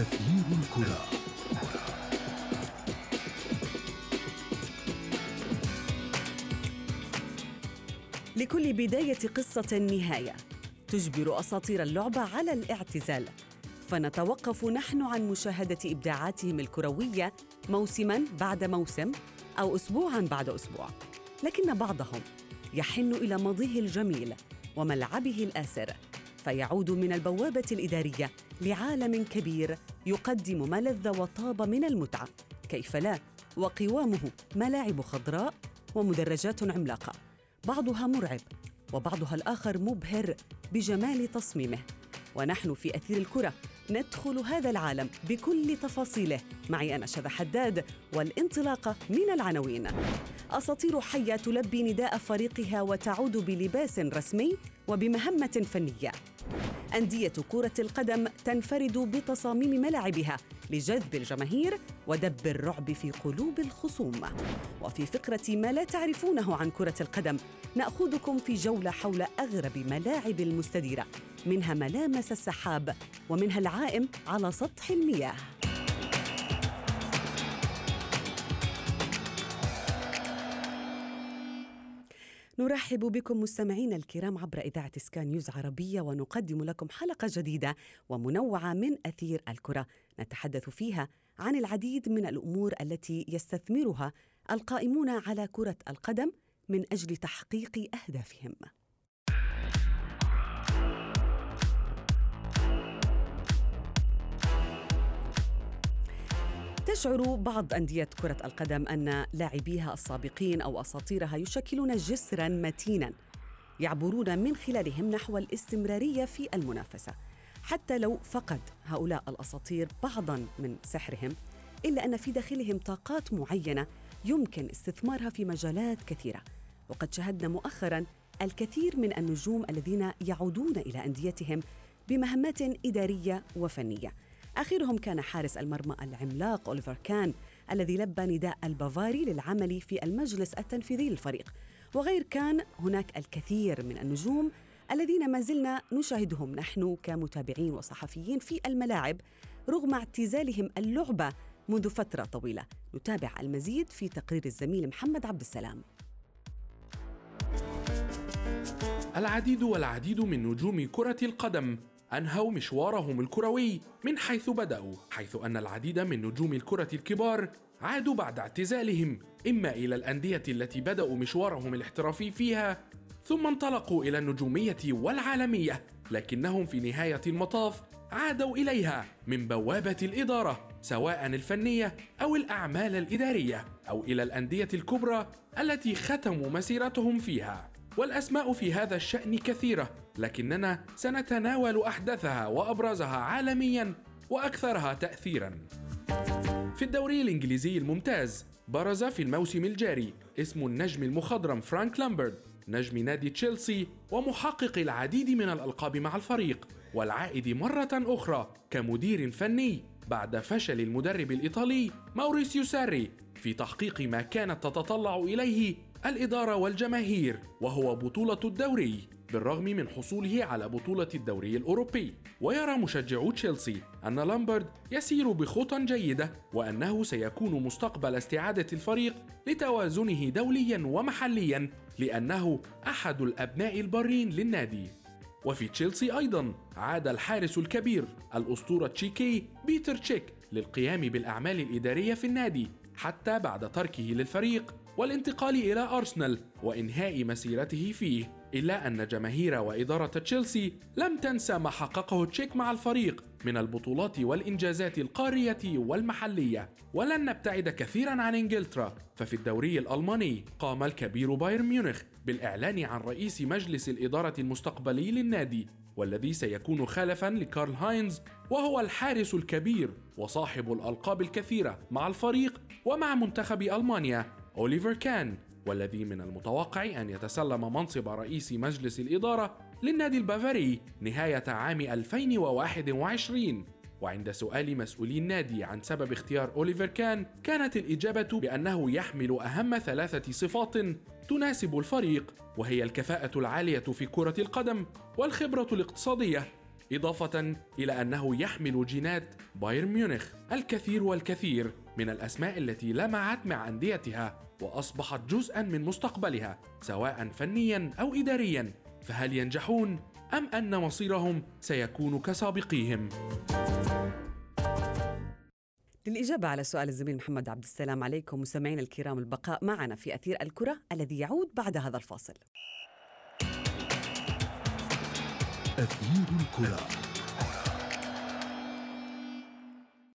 أثير الكرة. لكل بداية قصة نهاية تجبر أساطير اللعبة على الاعتزال. فنتوقف نحن عن مشاهدة إبداعاتهم الكروية موسماً بعد موسم أو أسبوعاً بعد أسبوع. لكن بعضهم يحن إلى ماضيه الجميل وملعبه الآسر. فيعود من البوابة الإدارية لعالم كبير يقدم ما لذ وطاب من المتعة. كيف لا؟ وقوامه ملاعب خضراء ومدرجات عملاقة. بعضها مرعب وبعضها الآخر مبهر بجمال تصميمه. ونحن في أثير الكرة ندخل هذا العالم بكل تفاصيله. معي أنا شذى حداد والانطلاقة من العناوين. أساطير حية تلبي نداء فريقها وتعود بلباس رسمي وبمهمة فنية أندية كرة القدم تنفرد بتصاميم ملاعبها لجذب الجماهير ودب الرعب في قلوب الخصوم. وفي فقرة ما لا تعرفونه عن كرة القدم نأخذكم في جولة حول أغرب ملاعب المستديرة منها ملامس السحاب ومنها العائم على سطح المياه. نرحب بكم مستمعينا الكرام عبر إذاعة سكان نيوز عربية ونقدم لكم حلقة جديدة ومنوعة من أثير الكرة. نتحدث فيها عن العديد من الأمور التي يستثمرها القائمون على كرة القدم من أجل تحقيق أهدافهم. تشعر بعض أندية كرة القدم أن لاعبيها السابقين أو أساطيرها يشكلون جسرا متينا يعبرون من خلالهم نحو الاستمرارية في المنافسة. حتى لو فقد هؤلاء الأساطير بعضا من سحرهم إلا أن في داخلهم طاقات معينة يمكن استثمارها في مجالات كثيرة. وقد شهدنا مؤخرا الكثير من النجوم الذين يعودون إلى أنديتهم بمهمات إدارية وفنية. آخرهم كان حارس المرمى العملاق أوليفر كان الذي لبى نداء البافاري للعمل في المجلس التنفيذي للفريق. وغير كان هناك الكثير من النجوم الذين ما زلنا نشاهدهم نحن كمتابعين وصحفيين في الملاعب رغم اعتزالهم اللعبة منذ فترة طويلة. نتابع المزيد في تقرير الزميل محمد عبد السلام. العديد والعديد من نجوم كرة القدم أنهوا مشوارهم الكروي من حيث بدأوا حيث أن العديد من نجوم الكرة الكبار عادوا بعد اعتزالهم إما إلى الأندية التي بدأوا مشوارهم الاحترافي فيها ثم انطلقوا إلى النجومية والعالمية لكنهم في نهاية المطاف عادوا إليها من بوابة الإدارة سواء الفنية أو الأعمال الإدارية أو إلى الأندية الكبرى التي ختموا مسيرتهم فيها. والأسماء في هذا الشأن كثيرة لكننا سنتناول أحدثها وأبرزها عالميا وأكثرها تأثيرا. في الدوري الإنجليزي الممتاز برز في الموسم الجاري اسم النجم المخضرم فرانك لامبرد نجم نادي تشيلسي ومحقق العديد من الألقاب مع الفريق والعائد مرة أخرى كمدير فني بعد فشل المدرب الإيطالي ماوريسيو ساري في تحقيق ما كانت تتطلع إليه الإدارة والجماهير وهو بطولة الدوري بالرغم من حصوله على بطولة الدوري الأوروبي. ويرى مشجعو تشيلسي أن لامبرد يسير بخطى جيدة وأنه سيكون مستقبل استعادة الفريق لتوازنه دوليا ومحليا لأنه أحد الأبناء البارين للنادي. وفي تشيلسي أيضا عاد الحارس الكبير الأسطورة تشيكي بيتر تشيك للقيام بالأعمال الإدارية في النادي حتى بعد تركه للفريق. والانتقال إلى أرسنال وإنهاء مسيرته فيه إلا أن جماهير وإدارة تشيلسي لم تنسى ما حققه تشيك مع الفريق من البطولات والإنجازات القارية والمحلية. ولن نبتعد كثيرا عن إنجلترا ففي الدوري الألماني قام الكبير بايرن ميونخ بالإعلان عن رئيس مجلس الإدارة المستقبلي للنادي والذي سيكون خلفا لكارل هاينز وهو الحارس الكبير وصاحب الألقاب الكثيرة مع الفريق ومع منتخب ألمانيا. أوليفر كان والذي من المتوقع أن يتسلم منصب رئيس مجلس الإدارة للنادي البافاري نهاية عام 2021 وعند سؤال مسؤولي النادي عن سبب اختيار أوليفر كان كانت الإجابة بأنه يحمل أهم ثلاثة صفات تناسب الفريق وهي الكفاءة العالية في كرة القدم والخبرة الاقتصادية. إضافة إلى أنه يحمل جينات بايرن ميونخ الكثير والكثير من الأسماء التي لمعت مع أنديتها وأصبحت جزءا من مستقبلها سواء فنيا أو إداريا فهل ينجحون أم أن مصيرهم سيكون كسابقيهم؟ للإجابة على سؤال الزميل محمد عبد السلام عليكم مستمعينا الكرام البقاء معنا في أثير الكرة الذي يعود بعد هذا الفاصل أثير الكرة.